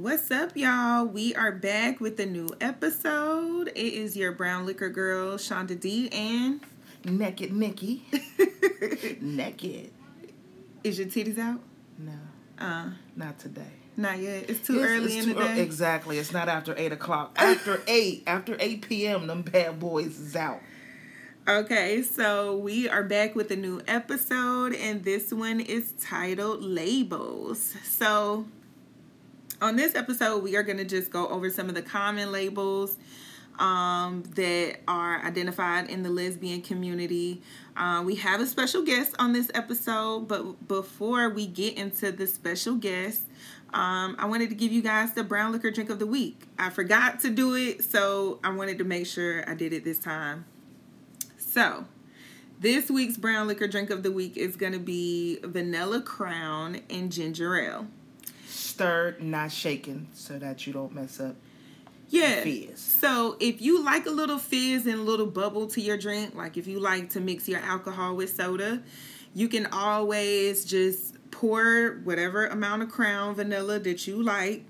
What's up, y'all? We are back with a new episode. It is your BrownLiqHer girl, Shunda D, and Naked Nikki. Naked. is your titties out? No, Uh, not today. not yet. It's too It's- early it's in the too ear- day. Exactly. It's not after 8 o'clock. After 8, after 8 p.m., them bad boys is out. Okay, so we are back with a new episode, and this one is titled Labels. So, on this episode, we are going to just go over some of the common labels um, that are identified in the lesbian community. Uh, we have a special guest on this episode, but before we get into the special guest, um, I wanted to give you guys the BrownLiqHer drink of the week. I forgot to do it, so I wanted to make sure I did it this time. So, this week's BrownLiqHer drink of the week is going to be vanilla crown and ginger ale. Stirred, not shaken, so that you don't mess up. Yeah. Fizz. So, if you like a little fizz and a little bubble to your drink, like if you like to mix your alcohol with soda, you can always just pour whatever amount of crown vanilla that you like.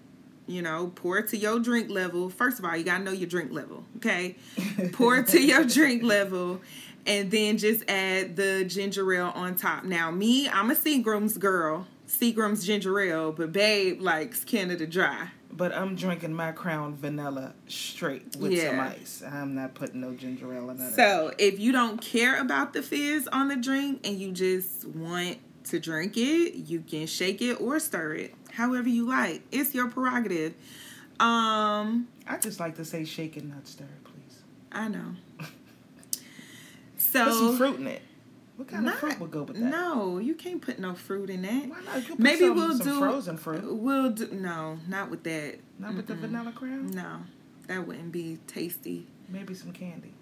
You know, pour it to your drink level. First of all, you gotta know your drink level, okay? pour it to your drink level, and then just add the ginger ale on top. Now, me, I'm a Seagram's girl, Seagram's ginger ale, but Babe likes Canada Dry. But I'm drinking my Crown vanilla straight with some ice. I'm not putting no ginger ale in that. So, if you don't care about the fizz on the drink and you just want to drink it, you can shake it or stir it, however you like. It's your prerogative. Um, I just like to say shaken, not stirred, please. I know. Put some So, fruit in it. What kind not- of fruit would go with that? no, you can't put no fruit in that. Why not? You put Maybe some, we'll some do frozen fruit. We'll do no, not with that. Not with the vanilla crown? No, that wouldn't be tasty. Maybe some candy.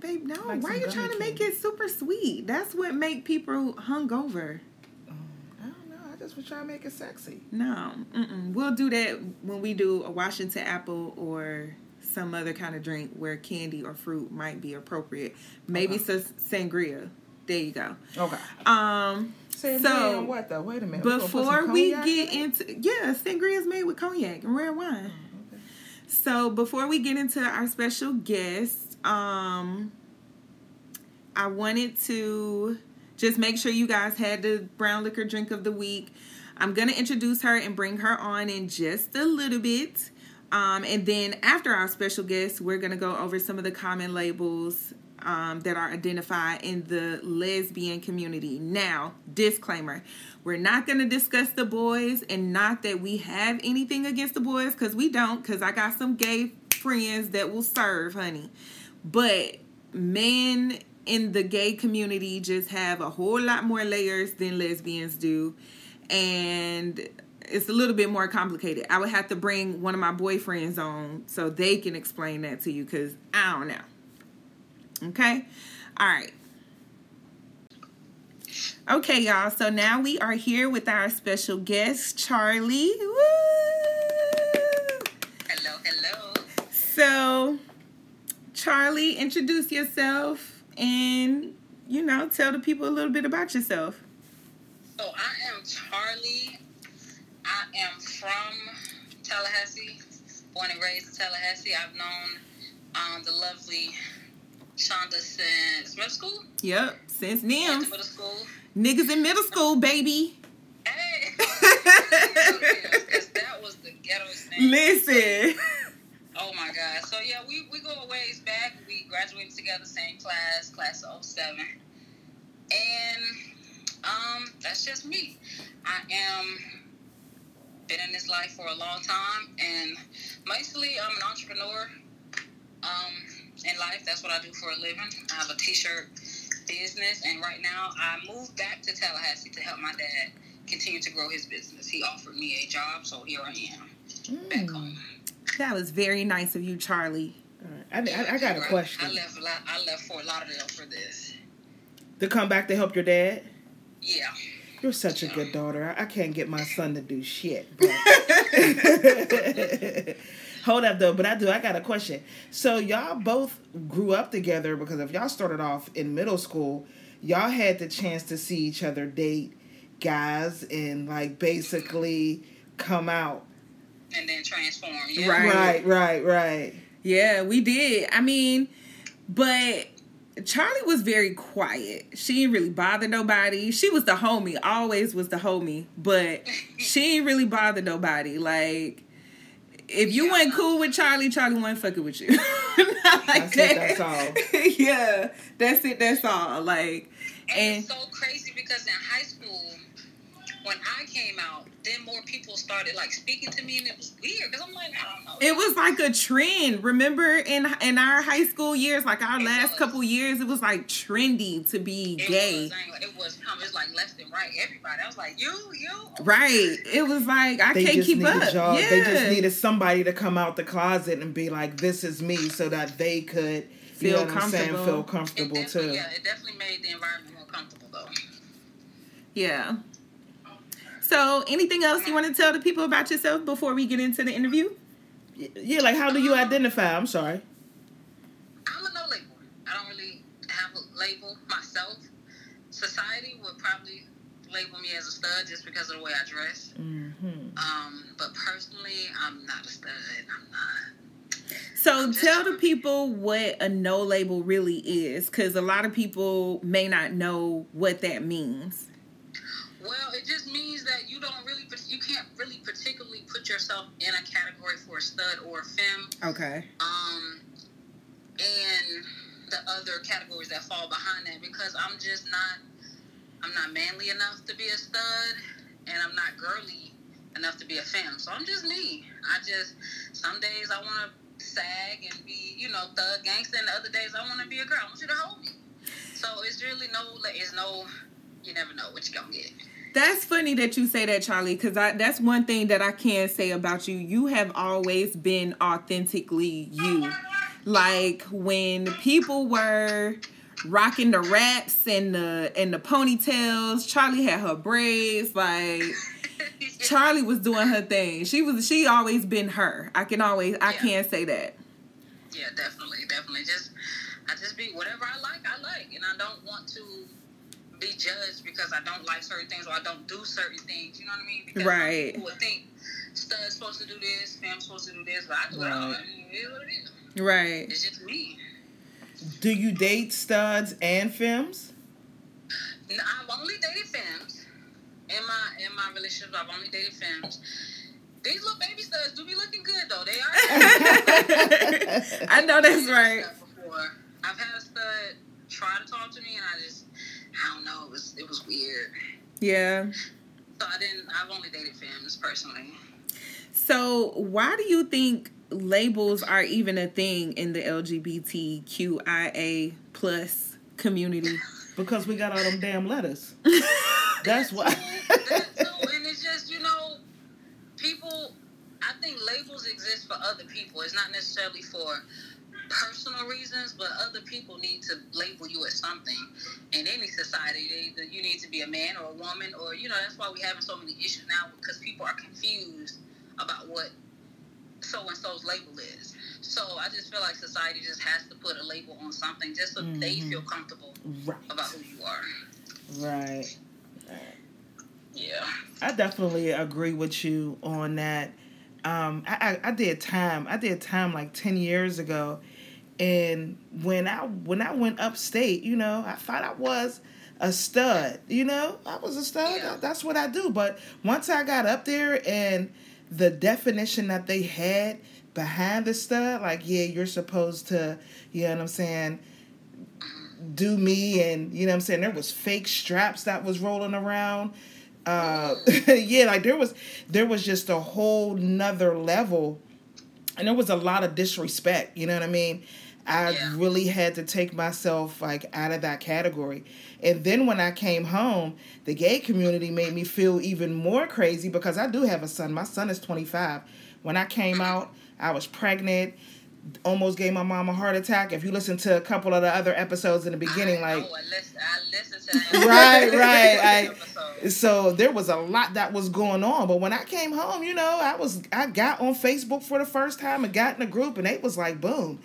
Babe, no. Like Why are you trying to make it super sweet? That's what make people hungover. Mm, I don't know. I just was trying to make it sexy. No, mm-mm. we'll do that when we do a Washington apple or some other kind of drink where candy or fruit might be appropriate. Maybe Okay. some sangria. There you go. Okay. Um, Sangria So, and what though? Wait a minute. we gonna put some before we get in into yeah, sangria is made with cognac and red wine. Oh, okay. So before we get into our special guest, um, I wanted to just make sure you guys had the BrownLiqHer drink of the week. I'm gonna introduce her and bring her on in just a little bit. Um, and then after our special guest, we're gonna go over some of the common labels um, that are identified in the lesbian community. Now, disclaimer: we're not gonna discuss the boys, and not that we have anything against the boys, because we don't. Because I got some gay friends that will serve, honey. But men in the gay community just have a whole lot more layers than lesbians do. And it's a little bit more complicated. I would have to bring one of my boyfriends on so they can explain that to you because I don't know. Okay? All right. Okay, y'all. So now we are here with our special guest, Charli. Woo! Hello, hello. So, Charli, introduce yourself and, you know, tell the people a little bit about yourself. So I am Charli. I am from Tallahassee, born and raised in Tallahassee. I've known um, the lovely Shunda since middle school. Yep, since NIMS. middle school. Niggas in middle school, baby. Hey, that was the ghetto thing. Listen. Oh my God. So yeah, we, we go a ways back. We graduated together, same class, class of 07. And um, that's just me. I am been in this life for a long time and mostly I'm an entrepreneur um, in life. That's what I do for a living. I have a t-shirt business and right now I moved back to Tallahassee to help my dad continue to grow his business. He offered me a job, so here I am back mm. home. That was very nice of you, Charli. Right. I, I, I got a question. I left. a lot- I left Fort Lauderdale for this. To come back to help your dad? Yeah. You're such a good daughter. I I can't get my son to do shit. But Hold up though, but I do. I got a question. So y'all both grew up together because if y'all started off in middle school, y'all had the chance to see each other date guys and like basically come out and then transform. Yeah. Right. Right, right, right. Yeah, we did. I mean, but Charli was very quiet. She didn't really bother nobody. She was the homie, always was the homie, but she didn't really bother nobody. Like, if you Yeah. weren't cool with Charli, Charli wasn't fucking with you. Not like That's it, that's all. yeah, that's it. That's all. Like, And and it's so crazy because in high school, when I came out, then more people started like speaking to me, and it was weird because I'm like, I don't know. it was like a trend. Remember in in our high school years, like our It last was. couple years, it was like trendy to be It gay. Was, I it was, it was like left and right. Everybody, I was like, you, you. Right. It was like I They can't keep needed up. y'all. Yeah. They just needed somebody to come out the closet and be like, "This is me," so that they could you Feel know what I'm saying, comfortable. feel comfortable too. yeah, it definitely made the environment more comfortable though. Yeah. So, anything else you want to tell the people about yourself before we get into the interview? Yeah, like how do you identify? I'm sorry. I'm a no label. I don't really have a label myself. Society would probably label me as a stud just because of the way I dress. Mm-hmm. Um, but personally, I'm not a stud. I'm not. So, tell the people what a no label really is because a lot of people may not know what that means. Well, it just means that you don't really, you can't really particularly put yourself in a category for a stud or a femme. Okay. um, and the other categories that fall behind that because I'm just not I'm not manly enough to be a stud and I'm not girly enough to be a femme. So I'm just me. I just some days I want to sag and be you know thug gangster, and the other days I want to be a girl. I want you to hold me. So it's really no it's no you never know what you're gonna get. That's funny that you say that, Charli, because that's one thing that I can say about you. You have always been authentically you. Like when people were rocking the wraps and the and the ponytails, Charli had her braids. Like Charli was doing her thing. She was she always been her. I can always I Yeah. can say that. Yeah, definitely, definitely. Just I just be whatever I like, I like, and I don't want to be judged because I don't like certain things or I don't do certain things. You know what I mean? Because Right. People would think stud's supposed to do this, femme's supposed to do this, but I do it all. Right. I mean, it is what it is. Right. It's just me. Do you date studs and femmes? No, I've only dated femmes in my in my relationships. I've only dated femmes. These little baby studs do be looking good though. They are. I know that's right. I've had a stud try to talk to me, and I just, I don't know, it was it was weird. Yeah. So I didn't. I've only dated femmes personally. So, why do you think labels are even a thing in the LGBTQIA plus community? Because we got all them damn letters. That's why. That too, and it's just you know, people. I think labels exist for other people. It's not necessarily for personal reasons, but other people need to label you as something. In any society, either you need to be a man or a woman, or you know, that's why we're having so many issues now because people are confused about what so and so's label is. So I just feel like society just has to put a label on something just so they Mhm. feel comfortable right. about who you are. Right. Yeah. I definitely agree with you on that. Um, I, I, I did time. I did time like ten years ago, and when I when I went upstate, you know, I thought I was a stud. You know, I was a stud. Yeah. That's what I do. But once I got up there and the definition that they had behind the stud, like yeah, you're supposed to, you know what I'm saying, do me, and you know what I'm saying. There was fake straps that was rolling around uh yeah like there was there was just a whole nother level and there was a lot of disrespect you know what i mean i Yeah. really had to take myself like out of that category. And then when i came home the gay community made me feel even more crazy because i do have a son. My son is 25 when i came mm-hmm. out i was pregnant almost gave my mom a heart attack. If you listen to a couple of the other episodes in the beginning I, like oh, I listen, I listen to that. Right, right, I- so there was a lot that was going on. But when i came home you know i was i got on facebook for the first time and got in a group and it was like boom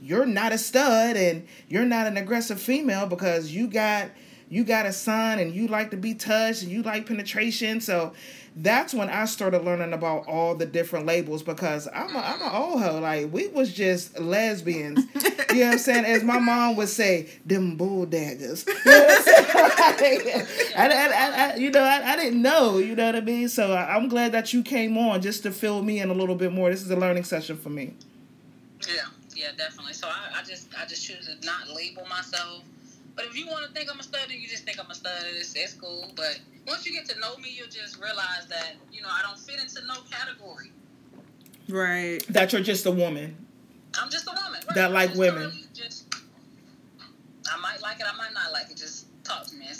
you're not a stud and you're not an aggressive female because you got you got a son and you like to be touched and you like penetration. So that's when I started learning about all the different labels because I'm a, I'm an old hoe. Like we was just lesbians. you know what I'm saying? As my mom would say, them bull daggers. You know I'm? I, I, I, you know, I, I didn't know. You know what I mean? So I, I'm glad that you came on just to fill me in a little bit more. This is a learning session for me. Yeah, yeah, definitely. So I, I just I just choose to not label myself. But if you want to think I'm a stud, you just think I'm a stud. It's, it's cool. But once you get to know me, you'll just realize that you know I don't fit into no category. Right. That you're just a woman. I'm just a woman. Right? That like Just women. Just, I might like it. I might not like it. Just talk to me.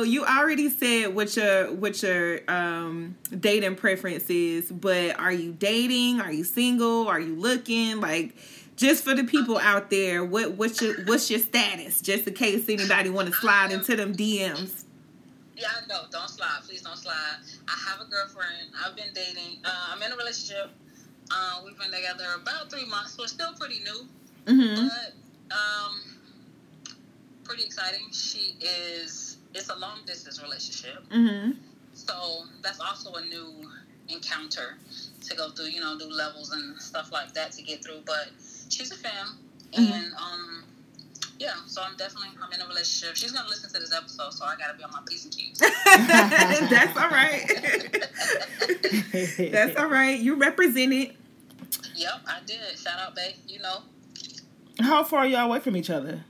So you already said what your what your um dating preference is, but are you dating? Are you single? Are you looking? Like just for the people out there, what what's your what's your status? Just in case anybody want to slide into them DMs. Yeah, no, don't slide. Please don't slide. I have a girlfriend. I've been dating. Uh, I'm in a relationship. Uh, we've been together about three months, so it's still pretty new, Mm-hmm. but um, pretty exciting. She is. It's a long distance relationship, Mm-hmm. so that's also a new encounter to go through. You know, do levels and stuff like that to get through. But she's a femme, Mhm. and um, yeah. So I'm definitely I'm in a relationship. She's gonna listen to this episode, so I gotta be on my p's and q's. That's all right. That's all right. You represent it. Yep, I did. Shout out, babe. You know, How far are y'all away from each other?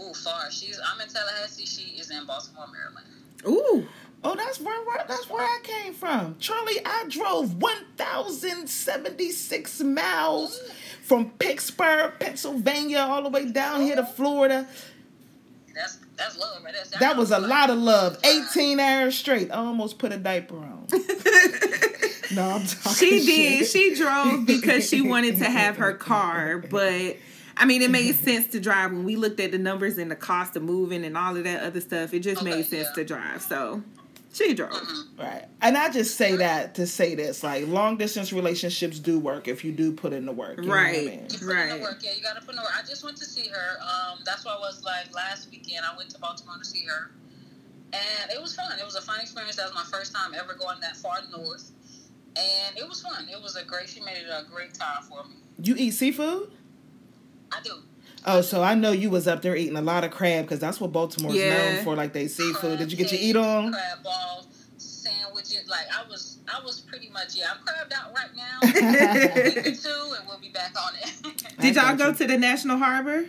Ooh, far. She's. I'm in Tallahassee. She is in Baltimore, Maryland. Ooh. Oh, that's where, where that's where I came from. Charli, I drove 1,076 miles from Pittsburgh, Pennsylvania, all the way down here to Florida. That's that's love, right? That's, That was a lot of love. 18 hours straight. I almost put a diaper on. No, I'm talking she did. shit. She drove because she wanted to have her car, but I mean, it made sense to drive when we looked at the numbers and the cost of moving and all of that other stuff. It just Okay, made sense yeah. to drive. So she drove. Mm-hmm. Right. And I just say that to say this. Like, long distance relationships do work if you do put in the work. you know what I Right. mean? You put in Right. the work, yeah. You gotta put in the work. I just went to see her. Um, that's why I was like last weekend. I went to Baltimore to see her, and it was fun. It was a fun experience. That was my first time ever going that far north, and it was fun. It was a great. She made it a great time for me. You eat seafood? I do. Oh, so I know you was up there eating a lot of crab because that's what Baltimore's Yeah. known for, like they seafood. Did you get your eat on? Crab balls, sandwiches. Like I was, I was pretty much yeah. I'm crabbed out right now. Week or two, and we'll be back on it. Did y'all go to the National Harbor?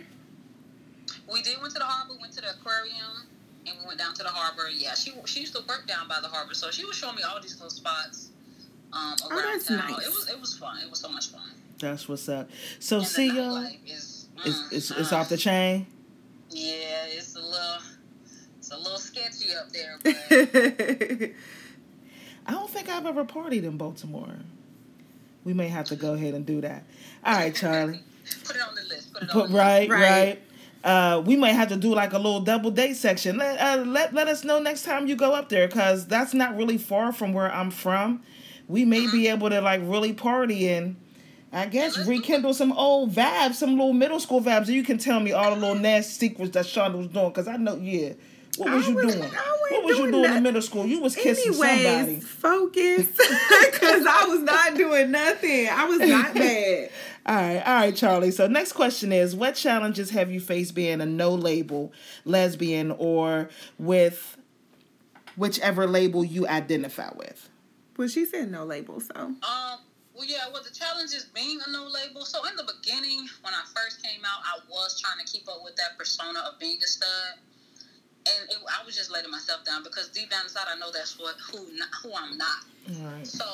We did went to the harbor, went to the aquarium, and we went down to the harbor. Yeah, she she used to work down by the harbor, so she was showing me all these little spots um, Oh, that's town. nice. It was it was fun. It was so much fun. That's what's up. So And see y'all. Nightlife is It's, it's, it's uh, off the chain. Yeah, it's a little it's a little sketchy up there, but I don't think I've ever partied in Baltimore. We may have to go ahead and do that. All right, Charli. put it on the list. Put it on But the right, Right. right. Uh, we might have to do like a little double date section. Let uh, let let us know next time you go up there, cause that's not really far from where I'm from. We may be able to like really party and I guess let's do it. rekindle some old vibes, some little middle school vibes. And you can tell me all the little nasty secrets that Shunda was doing, cause I know, yeah. What was I you doing? I wasn't What was you doing doing in middle school? You was kissing somebody. Focus because I was not doing nothing. I was not bad. All right, all right, Charli. So next question is what challenges have you faced being a no label lesbian or with whichever label you identify with? Well, she said no label, so Um, well, yeah, well, the challenge is being a no label. So, in the beginning, when I first came out, I was trying to keep up with that persona of being a stud. And it, I was just letting myself down because deep down inside, I know that's what who who I'm not. Right. So,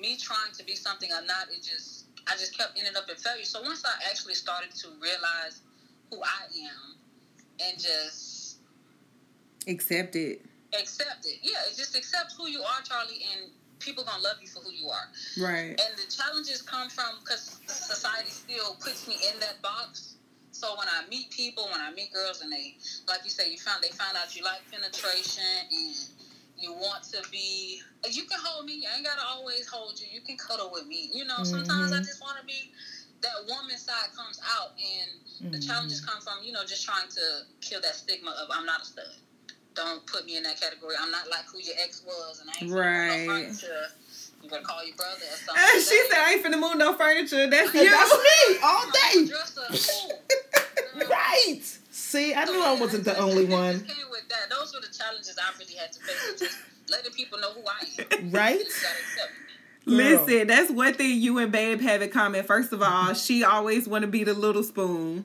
me trying to be something I'm not, it just, I just kept ending up in failure. So, once I actually started to realize who I am and just accept it. accept it, yeah, just accept who you are, Charli, and people gonna love you for who you are. Right. And the challenges come from because society still puts me in that box. So when I meet people, when I meet girls, and they, like you say, you found they found out you like penetration and you want to be, you can hold me. I ain't gotta always hold you. You can cuddle with me. You know, sometimes I Mhm. just want to be that woman side comes out, and the Mhm. challenges come from you know just trying to kill that stigma of I'm not a stud. Don't put me in that category. I'm not like who your ex was, and I ain't Right. no furniture. You better call your brother or something. Uh, she said, "I ain't finna move no furniture." That's And you. that's me all day. Dress up, cool. Girl. Right. See, I knew I wasn't the only one. Came with that. Those were the challenges I really had to face. Just letting people know who I am. Right? You gotta accept me. Girl. Listen, that's one thing you and Babe have in common. First of all, she always want to be the little spoon.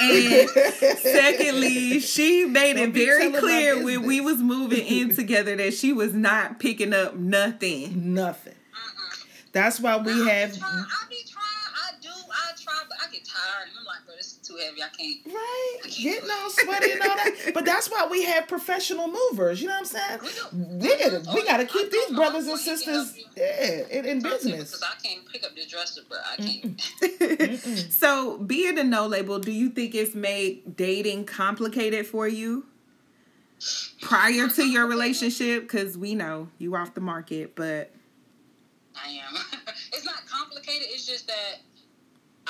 And secondly, she made Don't it very clear when we was moving in together that she was not picking up nothing. Nothing. Mm-mm. That's why we I have Be trying, I be trying. I do. I try, but I get tired. And I'm like, bro, this is too heavy. I can't. right getting all sweaty and all that. But that's why we have professional movers. You know what I'm saying? do. We gotta, we Oh, gotta keep know these my brothers and uncle, he can sisters, yeah, in, in business. Because I can't pick up the dresser, bro. I can't. Mm-mm. so, being a no label, do you think it's made dating complicated for you prior to your relationship? Because we know you off the market, but I am. it's not complicated. It's just that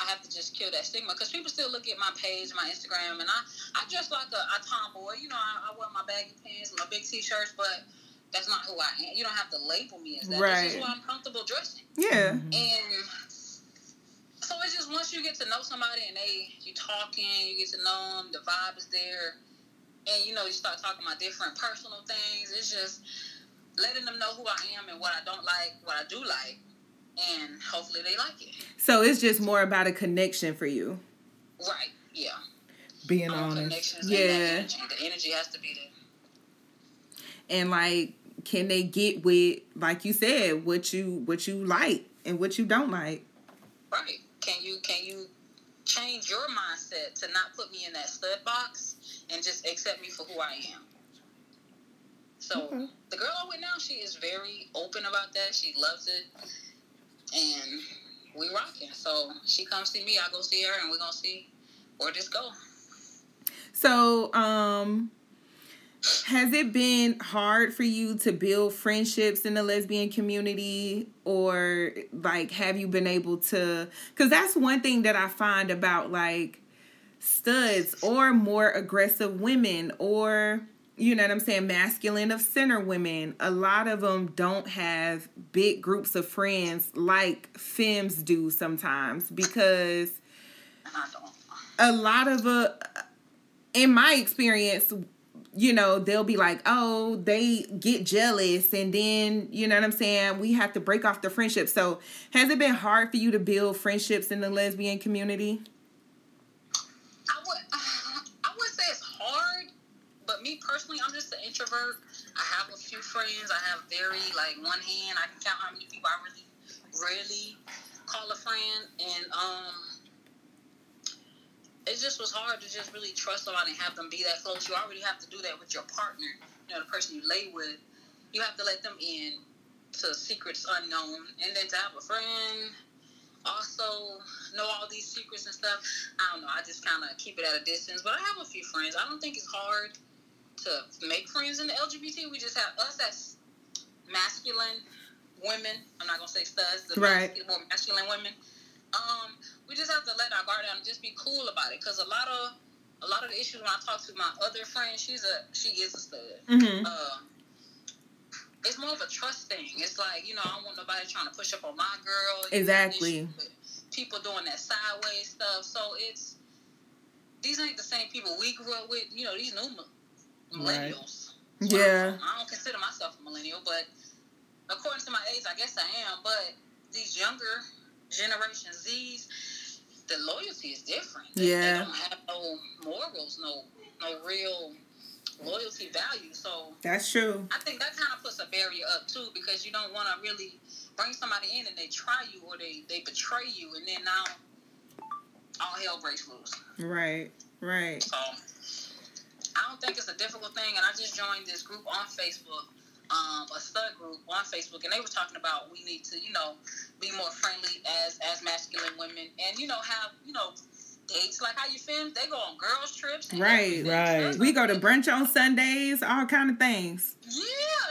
I have to just kill that stigma because people still look at my page, my Instagram, and I, I dress like a, a tomboy. You know, I, I wear my baggy pants, my big t-shirts, but that's not who I am. You don't have to label me as that. This is who I'm comfortable dressing. yeah. Mm-hmm. And so it's just once you get to know somebody and they you talking, you get to know them, the vibe is there, and you know you start talking about different personal things. It's just letting them know who I am and what I don't like, what I do like, and hopefully they like it. So it's just more about a connection for you. Right? Yeah. Being Um, honest. Yeah. And energy. The energy has to be there. And like can they get with like you said, what you what you like and what you don't like? Right? Can you can you change your mindset to not put me in that stud box and just accept me for who I am? So Okay. the girl I'm with now, she is very open about that. She loves it, and we rocking. So she comes see me, I go see her, and we're gonna see where this go. So, um has it been hard for you to build friendships in the lesbian community or like have you been able to cuz that's one thing that I find about like studs or more aggressive women or you know what I'm saying masculine of center women a lot of them don't have big groups of friends like femmes do sometimes because a lot of uh in my experience you know they'll be like oh they get jealous and then you know what i'm saying we have to break off the friendship. So has it been hard for you to build friendships in the lesbian community? I would I would say it's hard, but me personally, I'm just an introvert. I have a few friends. I have very like one hand. I can count how many people I really, really call a friend, and um, it just was hard to just really trust somebody and have them be that close. You already have to do that with your partner. You know, the person you lay with. You have to let them in to secrets unknown, and then to have a friend also know all these secrets and stuff. I don't know. I just kind of keep it at a distance. But I have a few friends. I don't think it's hard to make friends in the LGBT. We just have us as masculine women. I'm not gonna say studs. The Right. masculine, more masculine women. Um, we just have to let our guard down and just be cool about it. Cause a lot of a lot of the issues when I talk to my other friend, she's a she is a stud. mm-hmm. Um, it's more of a trust thing. It's like you know, I don't want nobody trying to push up on my girl. Exactly. People doing that sideways stuff. So it's these ain't the same people we grew up with. You know, these new mi- Right. millennials. yeah I don't consider myself a millennial, but according to my age, I guess I am. But these younger generation Z's, the loyalty is different. They, Yeah. they don't have no morals, no no real loyalty value. So that's true I think that kind of puts a barrier up too because you don't want to really bring somebody in and they try you or they, they betray you and then now all hell breaks loose. right right So I don't think it's a difficult thing. And I just joined this group on Facebook, um, a stud group on Facebook, and they were talking about we need to, you know, be more friendly as as masculine women, and you know have you know dates like how you film. They go on girls trips. Right. Right. We go to brunch on sundays all kind of things Yeah,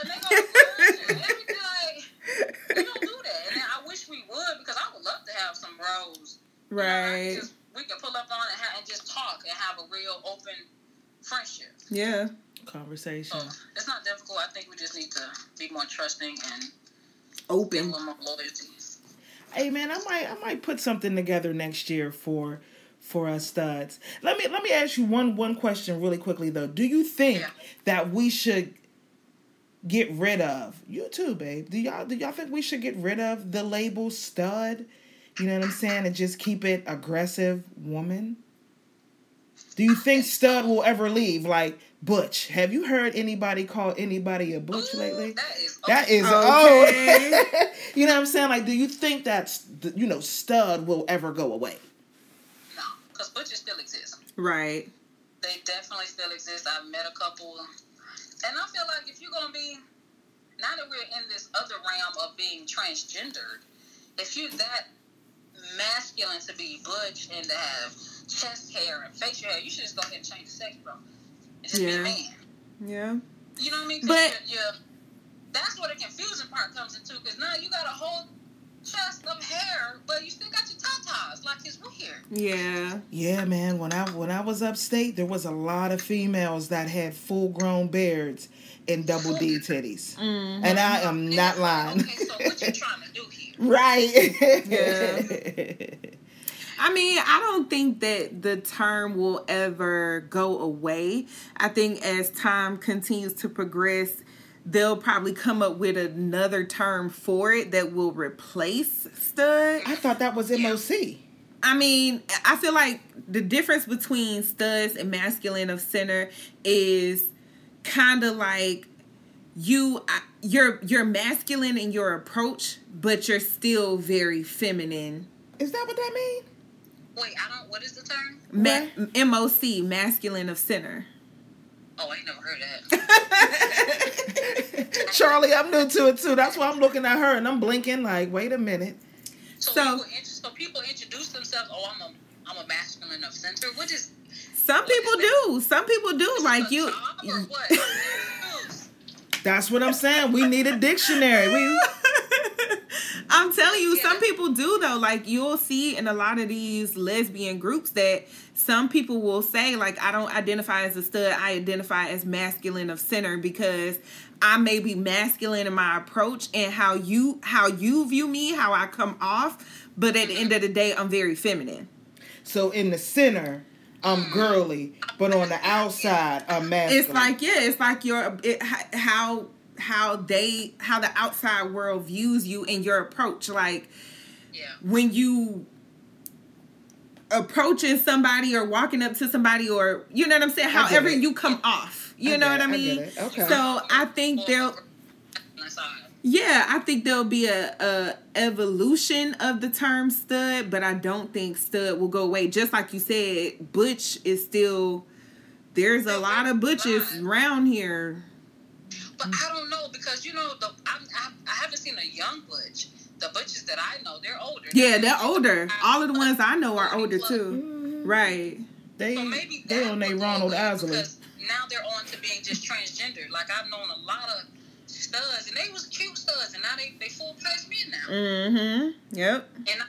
they go to brunch and everything. Like, we don't do that, and I wish we would because I would love to have some bros You know, Right. just- we can pull up on and, ha- and just talk and have a real open friendship. Yeah. Conversation. So it's not difficult. I think we just need to be more trusting and be a Open. little more loyalty. Hey man, I might I might put something together next year for for us studs. Let me let me ask you one one question really quickly though. Do you think Yeah. that we should get rid of you too, babe? Do y'all do y'all think we should get rid of the label stud? You know what I'm saying, and just keep it aggressive woman? Do you think stud will ever leave? Like Butch, have you heard anybody call anybody a butch Ooh, lately? That is That is Okay. oh, you know what I'm saying? Like, do you think that's you know stud will ever go away? no, because butches still exist. Right. They definitely still exist. I've met a couple, and I feel like if you're gonna be, now that we're in this other realm of being transgendered, if you're that masculine to be butch and to have chest hair and facial hair, you should just go ahead and change the sex, bro, and just be Yeah. a man. Yeah. You know what I mean? 'Cause But- you're, you're, that's where the confusing part comes into because now you got a whole chest of hair, but you still got your tatas. Like it's weird. Yeah. Yeah, man. When I when I was upstate, there was a lot of females that had full grown beards and double D titties, Mm. and I am not lying. Okay, so what you trying to do here? right. I mean, I don't think that the term will ever go away. I think as time continues to progress, they'll probably come up with another term for it that will replace stud. I thought that was MOC. I mean, I feel like the difference between studs and masculine of center is kind of like you you're you're masculine in your approach, but you're still very feminine. Is that what that mean? Wait, I don't. What is the term? Ma- MOC, masculine of center. Oh, I ain't never heard of that. Charli, I'm new to it too. That's why I'm looking at her and I'm blinking like, wait a minute. So, So- people, int- so people introduce themselves. Oh, I'm a I'm a masculine of center. What is Some people do. Some people do. Like a you. job or what? I'm confused. That's what I'm saying. We need a dictionary. We I'm telling you, some people do though. Like you'll see in a lot of these lesbian groups that some people will say, like, I don't identify as a stud, I identify as masculine of center because I may be masculine in my approach and how you how you view me, how I come off, but at the end of the day, I'm very feminine. so in the center, I'm girly, but on the outside, I'm masculine. It's like yeah, it's like your it, how how they how the outside world views you and your approach. Like Yeah. when you approaching somebody or walking up to somebody or you know what I'm saying. However you come off, you I know get what I it, I mean. get it. Okay. So I think there'll Inside. Yeah, I think there'll be a, a evolution of the term stud, but I don't think stud will go away. Just like you said, butch is still. There's a lot of butches around here. But I don't know because you know the I'm, I, I haven't seen a young butch. The butches that I know, they're older. Yeah, they're older. All of the ones I know are older too. Mhm. Right. They So maybe they on would their go Ronald away Isley. because now they're on to being just transgender. Like I've known a lot of studs, and they was cute studs, and now they they full fledged men now. Mm-hmm. Yep. And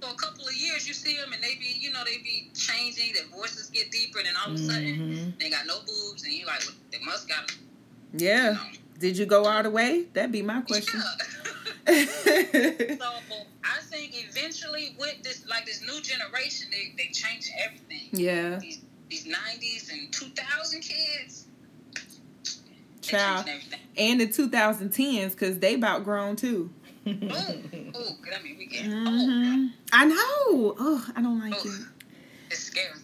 for a couple of years, you see them, and they be you know they be changing. Their voices get deeper, and then all of a sudden Mhm. they got no boobs, and you like well, they must got. Yeah. You know. Did you go all the way? That'd be my question. Yeah. So I think eventually with this like this new generation, they they change everything. yeah. These these nineties and two thousand kids. Child. And the 2010s, because they about grown too. Ooh, ooh, I mean we get hmm I know. Oh, I don't like Oh. it. It's scary.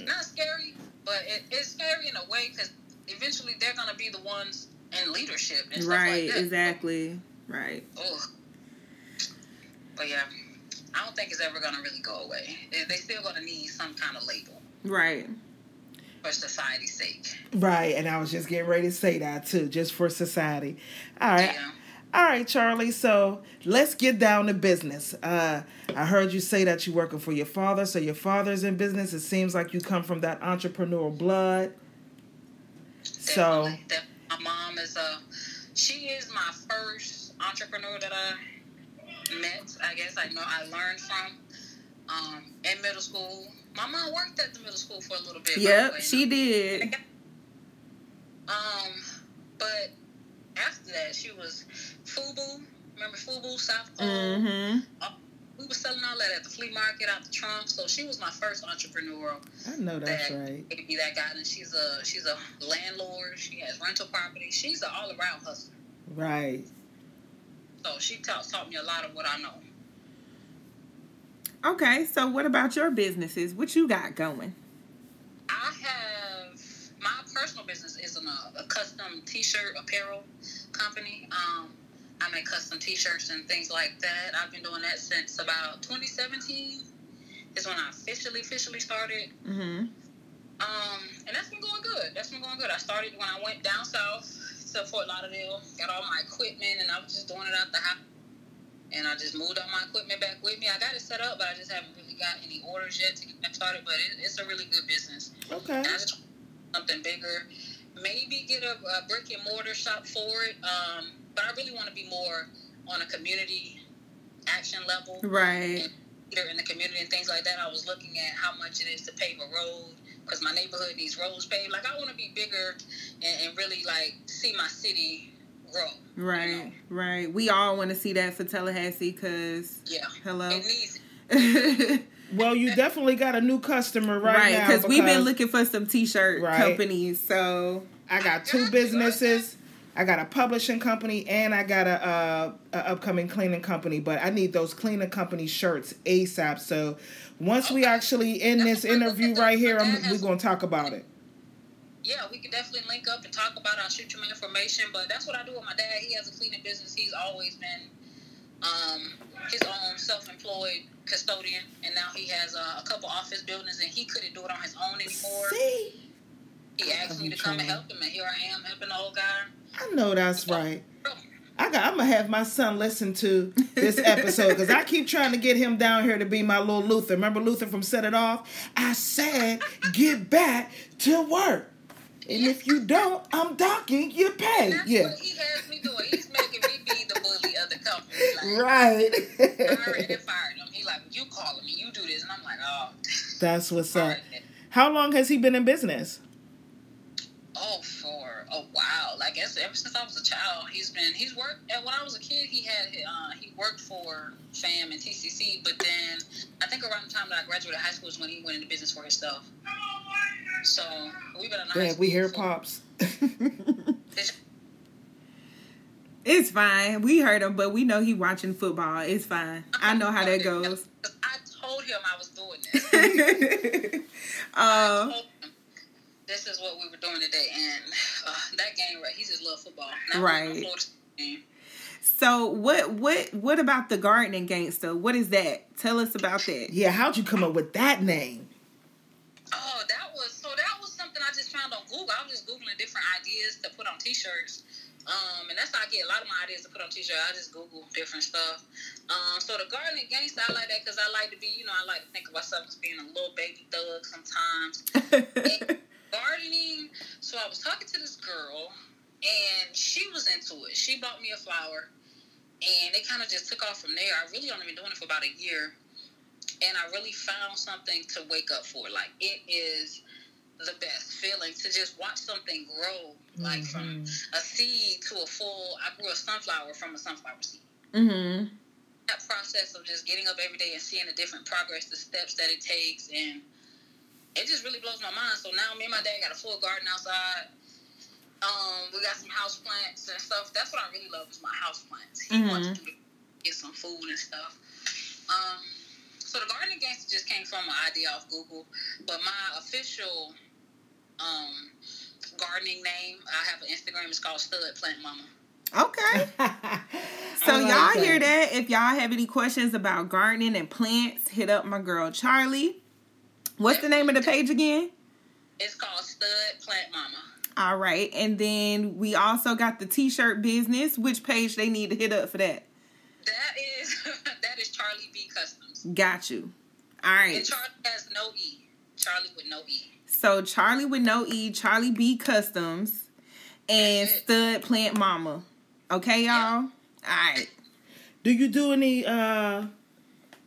Not scary, but it, it's scary in a way because eventually they're gonna be the ones in leadership and stuff Right. like that. Exactly. Right. Oh. But yeah, I don't think it's ever gonna really go away. They- They still gonna need some kind of label Right. For society's sake. Right, and I was just getting ready to say that too, just for society. All right. Yeah. All right, Charli. So let's get down to business. Uh, I heard you say that you're working for your father. So your father's in business. It seems like you come from that entrepreneurial blood. So Definitely, my mom is a she is my first entrepreneur that I met. I guess I know I learned from. Um, in middle school, my mom worked at the middle school for a little bit. Yep, way. she did. Um, but after that, she was Fubu. Remember Fubu, South Pole? Mm-hmm. We were selling all that at the flea market out the trunk. So she was my first entrepreneur I know that's that right. me that guidance. She's a she's a landlord. She has rental property. She's an all around hustler. Right. So she taught taught me a lot of what I know. Okay, so what about your businesses? What you got going? I have my personal business is an, a custom T-shirt apparel company. Um, I make custom T-shirts and things like that. I've been doing that since about 2017. Is when I officially officially started. Mm-hmm. Um, and that's been going good. That's been going good. I started when I went down south to Fort Lauderdale, got all my equipment, and I was just doing it out the house. And I just moved all my equipment back with me. I got it set up, but I just haven't really got any orders yet to get started. But it, it's a really good business. Okay. And I just want something bigger. Maybe get a, a brick and mortar shop for it. Um, but I really want to be more on a community action level Right. leader in the community and things like that. I was looking at how much it is to pave a road because my neighborhood needs roads paved. Like I want to be bigger and, and really like see my city grow. Right. You know? Right. We all want to see that for Tallahassee because Yeah, hello. it needs it. Well, you definitely got a new customer right, right, now because we've been looking for some t-shirt Right. companies. So I got two businesses. I got a publishing company and I got a, uh, a upcoming cleaning company, but I need those cleaning company shirts ASAP. So once we actually end this interview right here, I'm, we're going to talk about it. Yeah, we could definitely link up and talk about it. I'll shoot you my information. But that's what I do with my dad. He has a cleaning business. He's always been um, his own self-employed custodian, and now he has uh, a couple office buildings, and he couldn't do it on his own anymore. See? He asked me to come and help him, and here I am helping the old guy. I know that's right. I got. I'm gonna have my son listen to this episode because I keep trying to get him down here to be my little Luther. Remember Luther from Set It Off? I said, get back to work, and if you don't, I'm docking your pay. That's Yeah, what he has me doing. He's making me be the bully of the company. Like, right. I already fired him. He like, you calling me, you do this, and I'm like, oh, that's what's up. right. How long has he been in business? Oh, for a while. Like ever ever since I was a child, he's been he's worked. And when I was a kid, he had uh, he worked for FAMU and TCC. But then I think around the time that I graduated high school is when he went into business for himself. So we've been in high Yeah, we hear pops. it's fine. We heard him, but we know he watching football. It's fine. I know how that goes. I told him I was doing this. I uh, told him this is what we were doing today, and uh, that game, right? He just loved football. Now Right. we're on Florida State game. so what what what about the gardening gangster? What is that? Tell us about that. Yeah, how'd you come up with that name? Oh, that was so. That was something I just found on Google. I was just googling different ideas to put on T-shirts, um, and that's how I get a lot of my ideas to put on T-shirts. I just Google different stuff. Um, so the gardening gangster, I like that because I like to be, you know, I like to think of myself as being a little baby thug sometimes. gardening. So I was talking to this girl, and she was into it. She bought me a flower, and it kind of just took off from there. I really only been doing it for about a year, and I really found something to wake up for. Like it is the best feeling to just watch something grow, like from a seed to a full. I grew a sunflower from a sunflower seed. Mm-hmm. That process of just getting up every day and seeing the different progress, the steps that it takes, and it just really blows my mind. So now me and my dad got a full garden outside. Um, we got some house plants and stuff. That's what I really love is my house plants. He Mhm. wants to get some food and stuff. Um, so the gardening gangster just came from an idea off Google, but my official um, gardening name, I have an Instagram. It's called Stud Plant Mama. Okay. So like y'all hear that? If y'all have any questions about gardening and plants, hit up my girl Charli. What's the name of the page again? It's called Stud Plant Mama. All right. And then we also got the t-shirt business. Which page they need to hit up for that? That is that is Charli B Customs. Got you. All right. And. Charli has no E. Charli with no E. So Charli with no E, Charli B Customs, and Stud Plant Mama. Okay, y'all? All right. Do you do any uh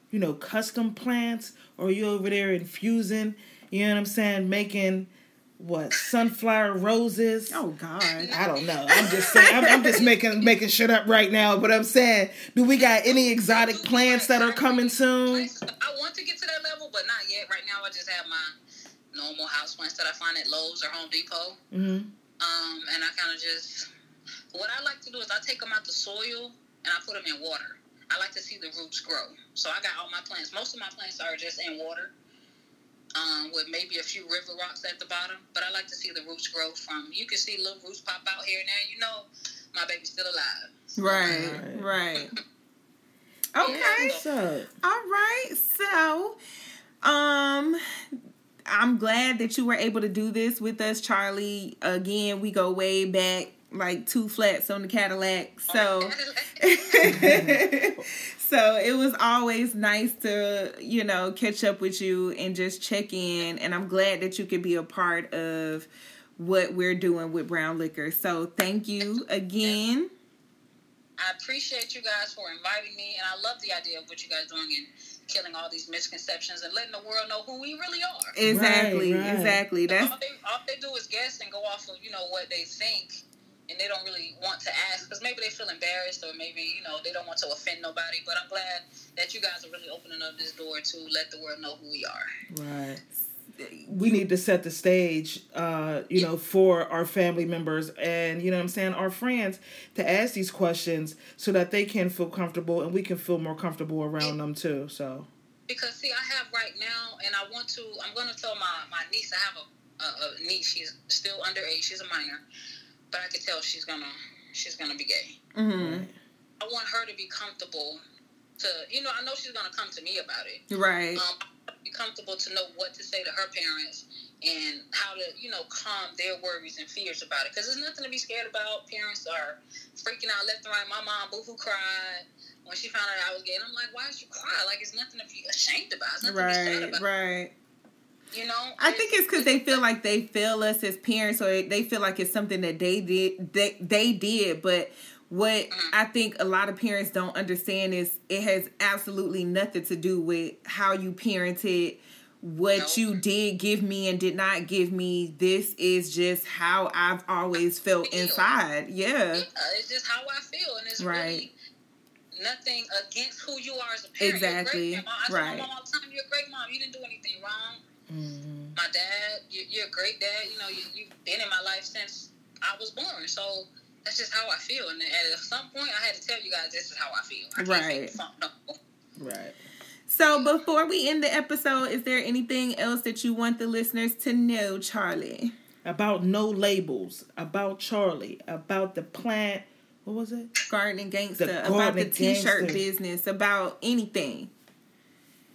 you know, custom plants, or are you over there infusing, you know what I'm saying, making what sunflower roses? Oh God. I don't know. I'm just saying. I'm, I'm just making making shit up right now. But I'm saying, do we got any exotic plants that are coming soon? I want to get to that level, but not yet. Right now, I just have my normal house plants that I find at Lowe's or Home Depot. Mm-hmm. Um, and I kind of just what I like to do is I take them out the soil and I put them in water. I like to see the roots grow. So I got all my plants. Most of my plants are just in water, um, with maybe a few river rocks at the bottom. But I like to see the roots grow from. You can see little roots pop out here and there. You know, my baby's still alive. Right. Right. Okay. What's up? All right. So, um, I'm glad that you were able to do this with us, Charli. Again, we go way back, like two flats on the Cadillac. So, so it was always nice to, you know, catch up with you and just check in. And I'm glad that you could be a part of what we're doing with BrownLiqHer. So, thank you again. I appreciate you guys for inviting me, and I love the idea of what you guys doing and killing all these misconceptions and letting the world know who we really are. Exactly, Right, right. exactly. That's all they, all they do is guess and go off of you know what they think, and they don't really want to ask because maybe they feel embarrassed or maybe you know they don't want to offend nobody. But I'm glad that you guys are really opening up this door to let the world know who we are. Right. We need to set the stage, uh, you know, for our family members and you know what I'm saying, our friends to ask these questions so that they can feel comfortable and we can feel more comfortable around them too. So Because see, I have right now, and I want to. I'm going to tell my my niece. I have a, a, a niece. She's still underage. She's a minor, but I can tell she's gonna she's gonna be gay. Mm-hmm. I want her to be comfortable. To you know, I know she's gonna come to me about it. right. Um, I want to be comfortable to know what to say to her parents and how to you know calm their worries and fears about it. Because there's nothing to be scared about. Parents are freaking out left and right. My mom boohoo cried when she found out I was gay, and I'm like, why did you cry? Like it's nothing to be ashamed about. It's nothing to be sad Right, about. right. You know, I think it's because they feel like they fail us as parents, or they feel like it's something that they did. They they did, but what I think a lot of parents don't understand is it has absolutely nothing to do with how you parented, what No. you did give me and did not give me. This is just how I've always felt inside. Yeah, Yeah, it's just how I feel, and it's Right. really nothing against who you are as a parent. Exactly. You're a great mom. I Right. my mom all the time, "You're a great mom. You didn't do anything wrong." mhm. My dad, you, you're a great dad. You know, you've been in my life since I was born. So that's just how I feel. And at some point, I had to tell you guys this is how I feel. I Right. No. right. So before we end the episode, is there anything else that you want the listeners to know, Charli? About no labels, about Charli, about the plant. What was it? Gardening Gangsta, The about the t-shirt Gangsta. business, about anything.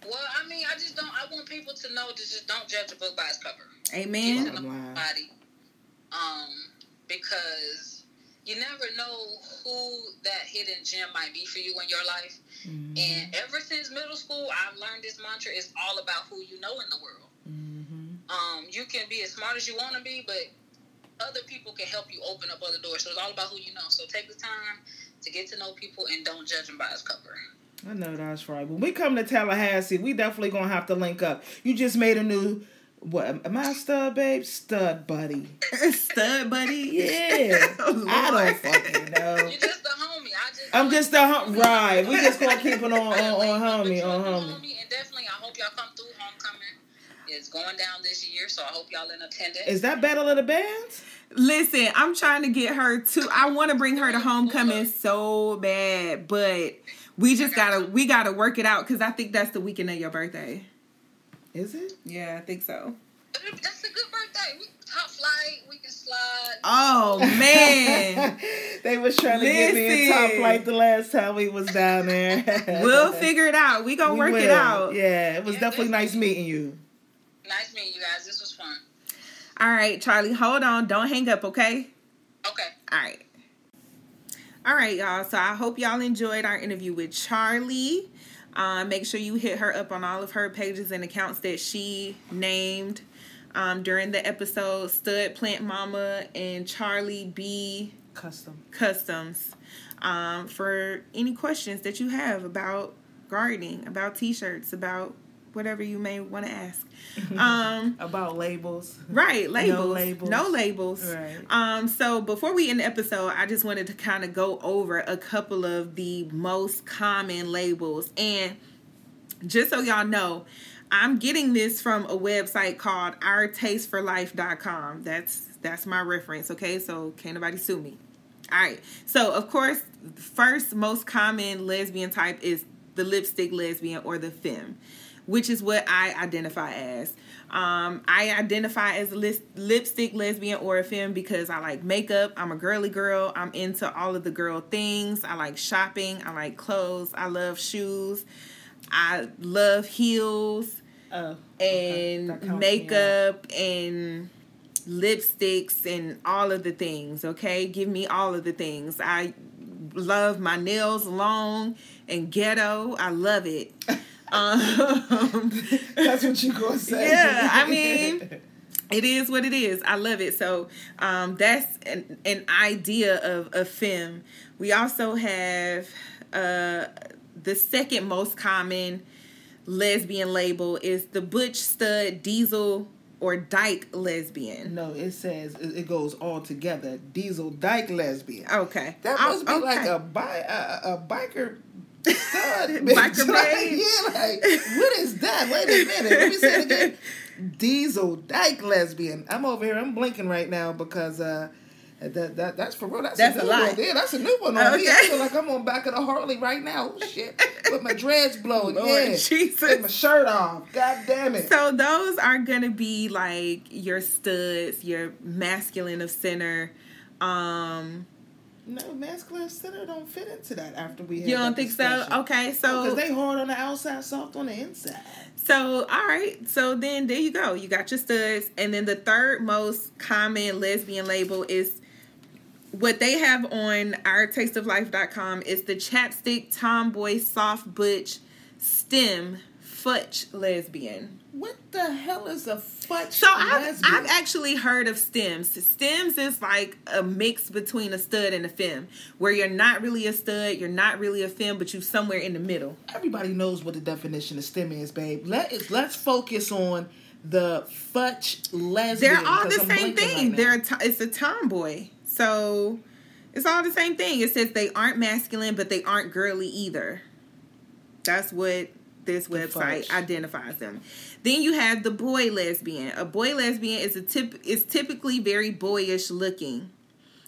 Well, I mean, I just don't. I want people to know to just don't judge a book by its cover. Amen. Get to know Wow. somebody, um, because you never know who that hidden gem might be for you in your life. Mhm. And ever since middle school, I've learned this mantra: it's all about who you know in the world. Mhm. Um, you can be as smart as you want to be, but other people can help you open up other doors. So it's all about who you know. So take the time to get to know people and don't judge them by its cover. I know that's right. When we come to Tallahassee, we definitely gonna have to link up. You just made a new what? Am I stud, babe? Stud buddy. Stud buddy. Yeah. Oh, I don't fucking know. You're just a homie. I just I'm just a hum- right. We just gonna keep it on on, Really, on homie you're on a homie. And definitely, I hope y'all come through. Homecoming is going down this year, so I hope y'all in attendance. Is that Battle of the Bands? Listen, I'm trying to get her to. I want to bring her to homecoming so bad, but we just gotta we gotta work it out because I think that's the weekend of your birthday. Is it? Yeah, I think so. That's a good birthday. We top flight. We can slide. Oh man, they was trying to get me a top flight the last time we was down there. we'll figure it out. We gonna We work it out. Yeah, it was Yeah, definitely nice meeting you. Nice meeting you guys. This was fun. All right, Charli, hold on. Don't hang up, okay? Okay. All right. All right, y'all. So I hope y'all enjoyed our interview with Charli. Uh, make sure you hit her up on all of her pages and accounts that she named. Um, during the episode Stud Plant Mama and Charli B. Custom. Customs. Um, for any questions that you have about gardening, about t-shirts, about whatever you may want to ask. Um, About labels. right, labels. No labels. No labels. Right. Um, so before we end the episode, I just wanted to kind of go over a couple of the most common labels. And just so y'all know, I'm getting this from a website called ourtasteforlife.com. That's that's my reference, okay? So can't nobody sue me. All right. So, of course, first most common lesbian type is the lipstick lesbian or the femme, which is what I identify as. Um, I identify as a lipstick lesbian or a femme because I like makeup. I'm a girly girl. I'm into all of the girl things. I like shopping. I like clothes. I love shoes. I love heels Oh. and me makeup and lipsticks and all of the things okay give me all of the things i love my nails long and ghetto i love it um That's what you gonna say. Yeah, I mean, it is what it is. I love it. So um, that's an, an idea of a femme. We also have uh, the second most common lesbian label is the butch stud diesel or dyke lesbian. no, it says it goes all together. Diesel dyke lesbian. Okay, That Oh, must be like a bi a, a biker bitch. Like, yeah, like what is that? Wait a minute. Let me say it again. Diesel dyke lesbian. I'm over here. I'm blinking right now because uh, that, that that's for real. That's, That's a a new lot. one. Yeah, that's a new one on me. I feel like I'm on back of the Harley right now. Oh, shit, with my dreads blowing. Lord yeah, Jesus. Take my shirt off. God damn it. So those are gonna be like your studs, your masculine of center. Um, no, masculine center don't fit into that. After we had you don't think so? Okay, so oh, because so they hard on the outside, soft on the inside. So, all right. So then there you go. You got your studs. And then the third most common lesbian label is what they have on our ourtasteoflife.com is the chapstick tomboy soft butch stem futch lesbian. What the hell is a futch So I've. I've actually heard of stems. Stems is like a mix between a stud and a femme, where you're not really a stud, you're not really a femme, but you're somewhere in the middle. Everybody knows what the definition of STEM is, babe. Let us let's focus on the futch lesbian. They're all the I'm same thing. right They're a to- it's a tomboy. So it's all the same thing. It says they aren't masculine, but they aren't girly either. That's what this website identifies them. Then you have the boy lesbian. A boy lesbian is a tip is typically very boyish looking.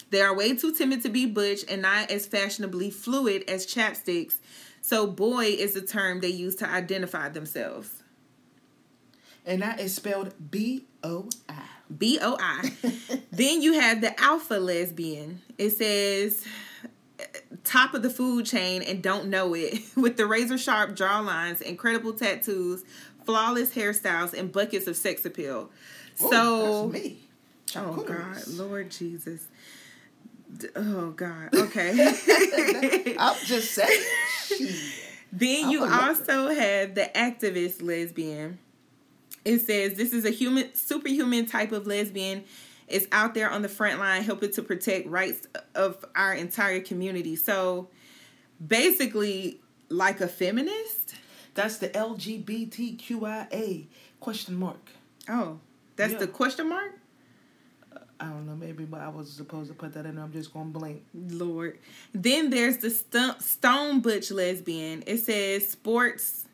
They are way too timid to be butch and not as fashionably fluid as chapsticks. So boy is the term they use to identify themselves. and that is spelled B O I. B O I. then you have the alpha lesbian. It says top of the food chain and don't know it with the razor sharp jawlines, incredible tattoos, flawless hairstyles, and buckets of sex appeal. Ooh, So, that's me. oh God, Lord Jesus. Oh God. Okay. I'm just saying. Then I'm you also have the activist lesbian. It says this is a human, superhuman type of lesbian. Is out there on the front line helping to protect rights of our entire community. So basically, like a feminist. That's the LGBTQIA question mark. Oh, that's Yeah. the question mark. Uh, I don't know, maybe but I was supposed to put that in. I'm just gonna blink. Lord. Then there's the st- Stone Butch lesbian. It says sports.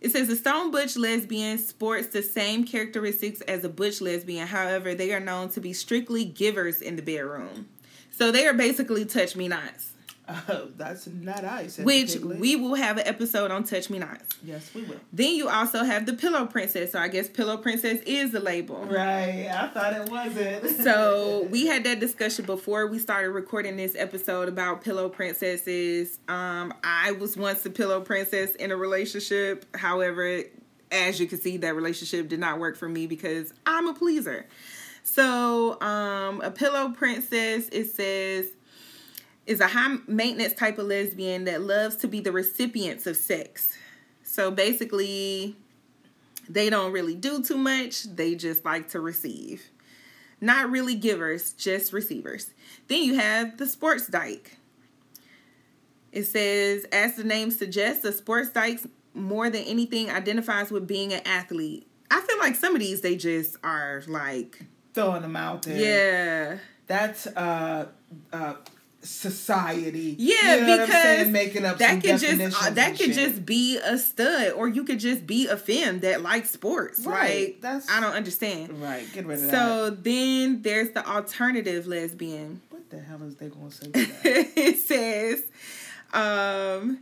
It says the Stone Butch lesbian sports the same characteristics as a Butch lesbian. However, they are known to be strictly givers in the bedroom. So they are basically touch me nots, Uh, that's not I said which we will have an episode on touch me Not. Yes, we will. Then you also have the Pillow Princess. So I guess Pillow Princess is the label. Right. I thought it wasn't. So we had that discussion before we started recording this episode about pillow princesses. Um, I was once a pillow princess in a relationship. However, as you can see, that relationship did not work for me because I'm a pleaser. So, um, a pillow princess, it says, is a high maintenance type of lesbian that loves to be the recipients of sex. So basically, they don't really do too much. They just like to receive. Not really givers, just receivers. Then you have the sports dyke. It says, as the name suggests, a sports dykes more than anything identifies with being an athlete. I feel like some of these they just are like Throwing them out there. yeah. That's uh uh society. Yeah, You know what I'm because saying? making up that could just uh, that could shit. just be a stud or you could just be a femme that likes sports. Right, Like that's- I don't understand. right. Get rid of that. So then there's the alternative lesbian. What the hell is they gonna say? That? it says um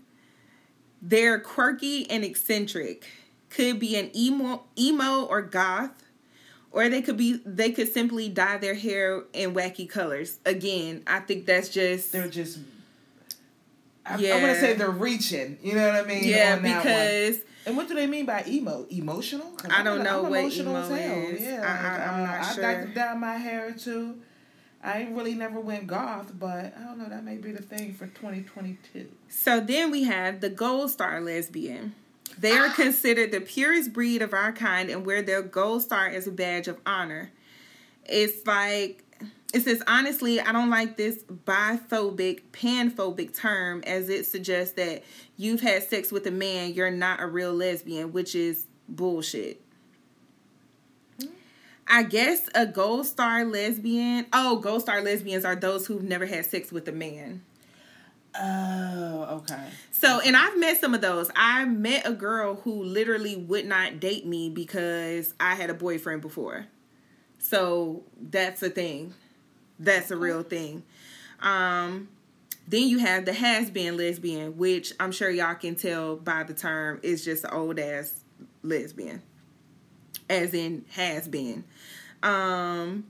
they're quirky and eccentric. Could be an emo emo or goth. Or they could be they could simply dye their hair in wacky colors. Again, I think that's just They're just. I, I want to say they're reaching. You know what I mean? yeah, on that one. because And what do they mean by emo? Emotional? I don't know I'm what emotional emo is. Yeah, I- I- like, I'm uh, not I sure. like to dye my hair too. I ain't really never went goth, but I don't know. That may be the thing for 2022. So then we have the gold star lesbian. They are considered the purest breed of our kind and wear their gold star as a badge of honor. It's like it says honestly, I don't like this biphobic, panphobic term as it suggests that you've had sex with a man, you're not a real lesbian, which is bullshit. I guess a gold star lesbian. Oh, gold star lesbians are those who've never had sex with a man. Oh, okay. So, and I've met some of those. I met a girl who literally would not date me because I had a boyfriend before. So, that's a thing. That's a real thing. Um then you have the has been lesbian, which I'm sure y'all can tell by the term is just an old ass lesbian. As in has been. Um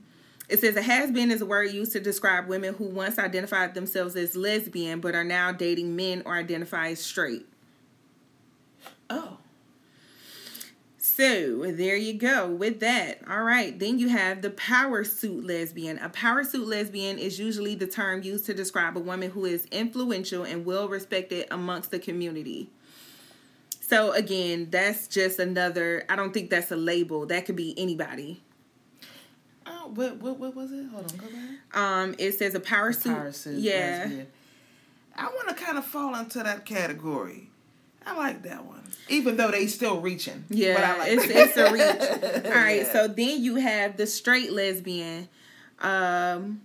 it says a has been is a word used to describe women who once identified themselves as lesbian but are now dating men or identify as straight. Oh. So there you go with that. All right. Then you have the power suit lesbian. A power suit lesbian is usually the term used to describe a woman who is influential and well respected amongst the community. So again, that's just another. I don't think that's a label. That could be anybody. What, what, what was it? Hold on, go back. Um, it says a power suit. Power suit. yeah. I want to kind of fall into that category. I like that one, even though they still reaching. Yeah, but I like it's it's a reach. All right, so then you have the straight lesbian. Um,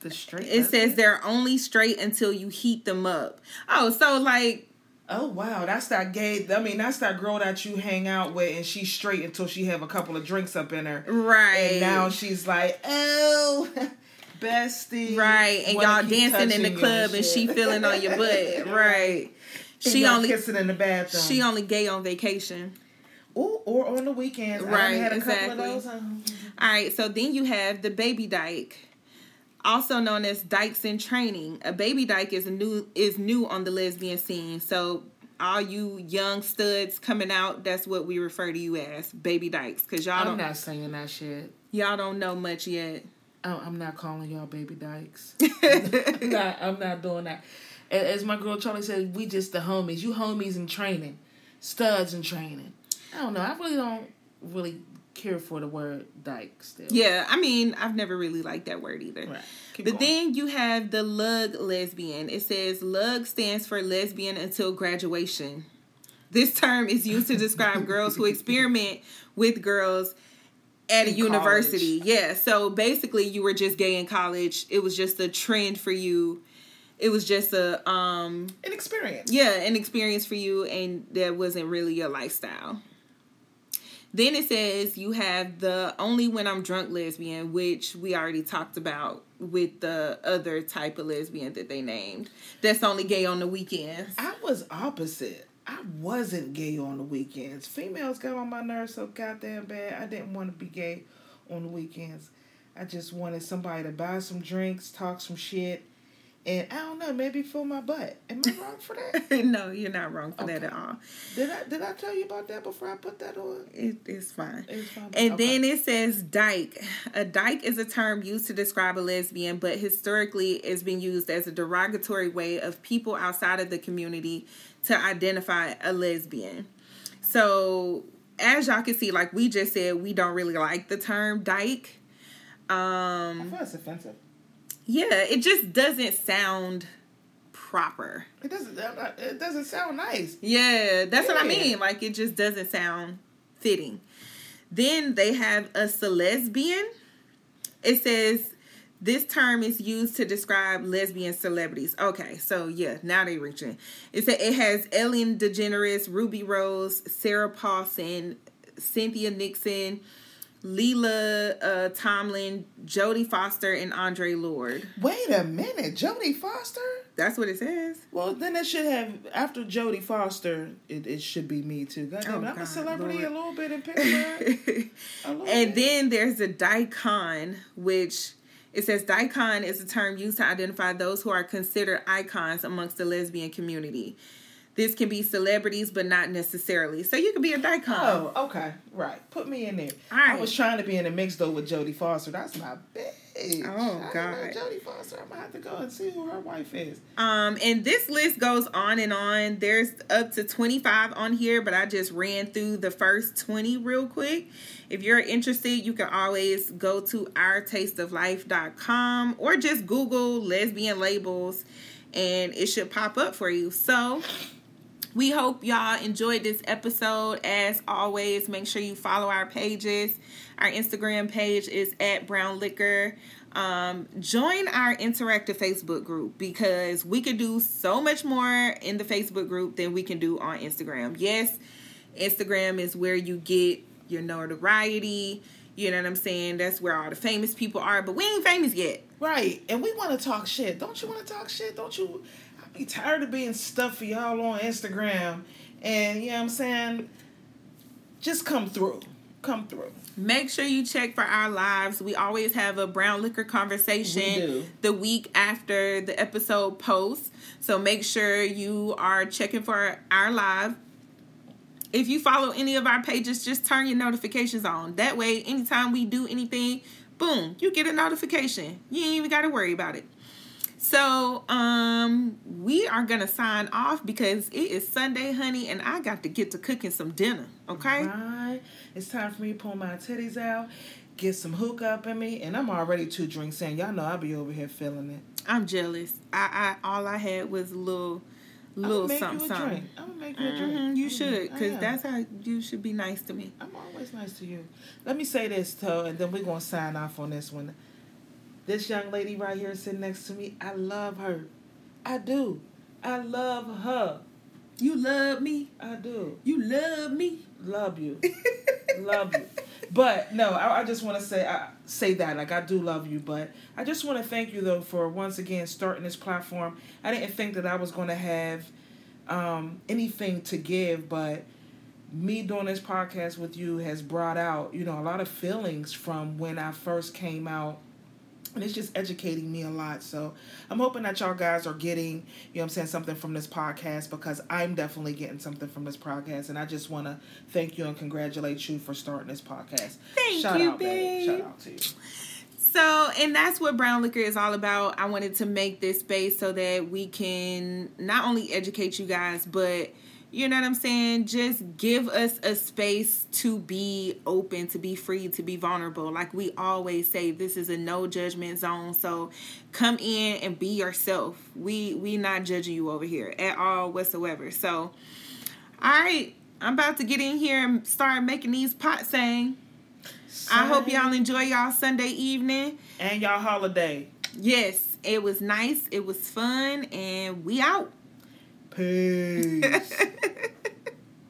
the straight. it says they're only straight until you heat them up. Oh, so like Oh wow, that's that gay. I mean, that's that girl that you hang out with, and she's straight until she have a couple of drinks up in her, right and now she's like, oh, bestie, right, and y'all dancing in the club and she feeling on your butt, right? And She only kissing in the bathroom. she only gay on vacation. Ooh, or on the weekends. I Right, had a exactly. couple of those. All right, so then you have the baby dyke, also known as dykes in training. A baby dyke is new is new on the lesbian scene. So all you young studs coming out, that's what we refer to you as, baby dykes, because y'all I'm don't not saying that shit. y'all don't know much yet. Oh, I'm not calling y'all baby dykes. I'm not, I'm not doing that. As my girl Charli said, we just the homies. You homies in training, studs in training. I don't know. I really don't really care for the word dyke still. Yeah, I mean, I've never really liked that word either. Right. Keep But going. then you have the lug lesbian. It says lug stands for lesbian until graduation. This term is used to describe girls who experiment with girls at a In university. Yeah, so basically you were just gay in college. It was just a trend for you. It was just a um an experience. yeah, an experience for you and that wasn't really your lifestyle. Then it says you have the only when I'm drunk lesbian, which we already talked about with the other type of lesbian that they named. That's only gay on the weekends. I was opposite. I wasn't gay on the weekends. Females got on my nerves so goddamn bad. I didn't want to be gay on the weekends. I just wanted somebody to buy some drinks, talk some shit, and I don't know, maybe fill my butt. Am I wrong for that? no, you're not wrong for that at all. Did I did I tell you about that before I put that on? It, it's fine. It's fine. And Okay. then it says dyke. A dyke is a term used to describe a lesbian, but historically it's been used as a derogatory way of people outside of the community to identify a lesbian. So, as y'all can see, like we just said, we don't really like the term dyke. I Um, feel it's offensive. Yeah, it just doesn't sound proper. It doesn't. It doesn't sound nice. Yeah, that's what I mean. Like it just doesn't sound fitting. Then they have a celesbian. It says this term is used to describe lesbian celebrities. Okay, so yeah, now they're reaching. It said it has Ellen DeGeneres, Ruby Rose, Sarah Paulson, Cynthia Nixon, Leela uh, Tomlin, Jodie Foster, and Audre Lorde. Wait a minute, Jodie Foster. That's what it says. Well, then it should have after Jodie Foster. It, it should be me too. God Oh, I'm God, a celebrity Lord. a little bit in Pittsburgh. And bit. then there's a dykon, which it says dykon is a term used to identify those who are considered icons amongst the lesbian community. This can be celebrities, but not necessarily. So you could be a dykon. Oh, okay, right. Put me in there. I was trying to be in a mix though with Jodie Foster. That's my bitch. Oh, I God. Jodie Foster. I'm gonna have to go and see who her wife is. Um, and this list goes on and on. There's up to 25 on here, but I just ran through the first 20 real quick. If you're interested, you can always go to ourtasteoflife.com or just Google lesbian labels and it should pop up for you. So, we hope y'all enjoyed this episode. As always, make sure you follow our pages. Our Instagram page is at BrownLiqHer. Um, join our interactive Facebook group because we could do so much more in the Facebook group than we can do on Instagram. Yes, Instagram is where you get your notoriety. You know what I'm saying? That's where all the famous people are, but we ain't famous yet. Right, and we want to talk shit. Don't you want to talk shit? Don't you? Be tired of being stuffy y'all on Instagram, and you know what I'm saying. Just come through, come through. Make sure you check for our lives. We always have a BrownLiqHer conversation We the week after the episode posts. So make sure you are checking for our live. If you follow any of our pages, just turn your notifications on. That way, anytime we do anything, boom, you get a notification. You ain't even got to worry about it. So, um, we are gonna sign off because it is Sunday, honey, and I got to get to cooking some dinner. Okay. Right, it's time for me to pull my titties out, get some hook up in me, and I'm already two drinks in. Y'all know I'll be over here feeling it. I'm jealous. I, I all I had was a little, little I'm gonna make something, you something. drink. I'm gonna make you a drink. Mhm, you I'm should, cause that's how you should be nice to me. I'm always nice to you. Let me say this, though, and then we're going to sign off on this one. This young lady right here sitting next to me, I love her. I do. I love her. You love me. I do. You love me. Love you. love you. But no, I, I just want to say I say that like I do love you, but I just want to thank you though for once again starting this platform. I didn't think that I was going to have um, anything to give, but me doing this podcast with you has brought out you know a lot of feelings from when I first came out. And it's just educating me a lot. So I'm hoping that y'all guys are getting, you know what I'm saying, something from this podcast because I'm definitely getting something from this podcast. And I just want to thank you and congratulate you for starting this podcast. Thank Shout you, out, babe. babe. Shout out to you. So, and that's what BrownLiqHer is all about. I wanted to make this space so that we can not only educate you guys, but you know what I'm saying? Just give us a space to be open, to be free, to be vulnerable. Like we always say, this is a no judgment zone. So come in and be yourself. We we not judging you over here at all whatsoever. So all right, I'm about to get in here and start making these pots sing. I hope y'all enjoy y'all Sunday evening. And y'all holiday. Yes, it was nice. It was fun, and we out. Peace.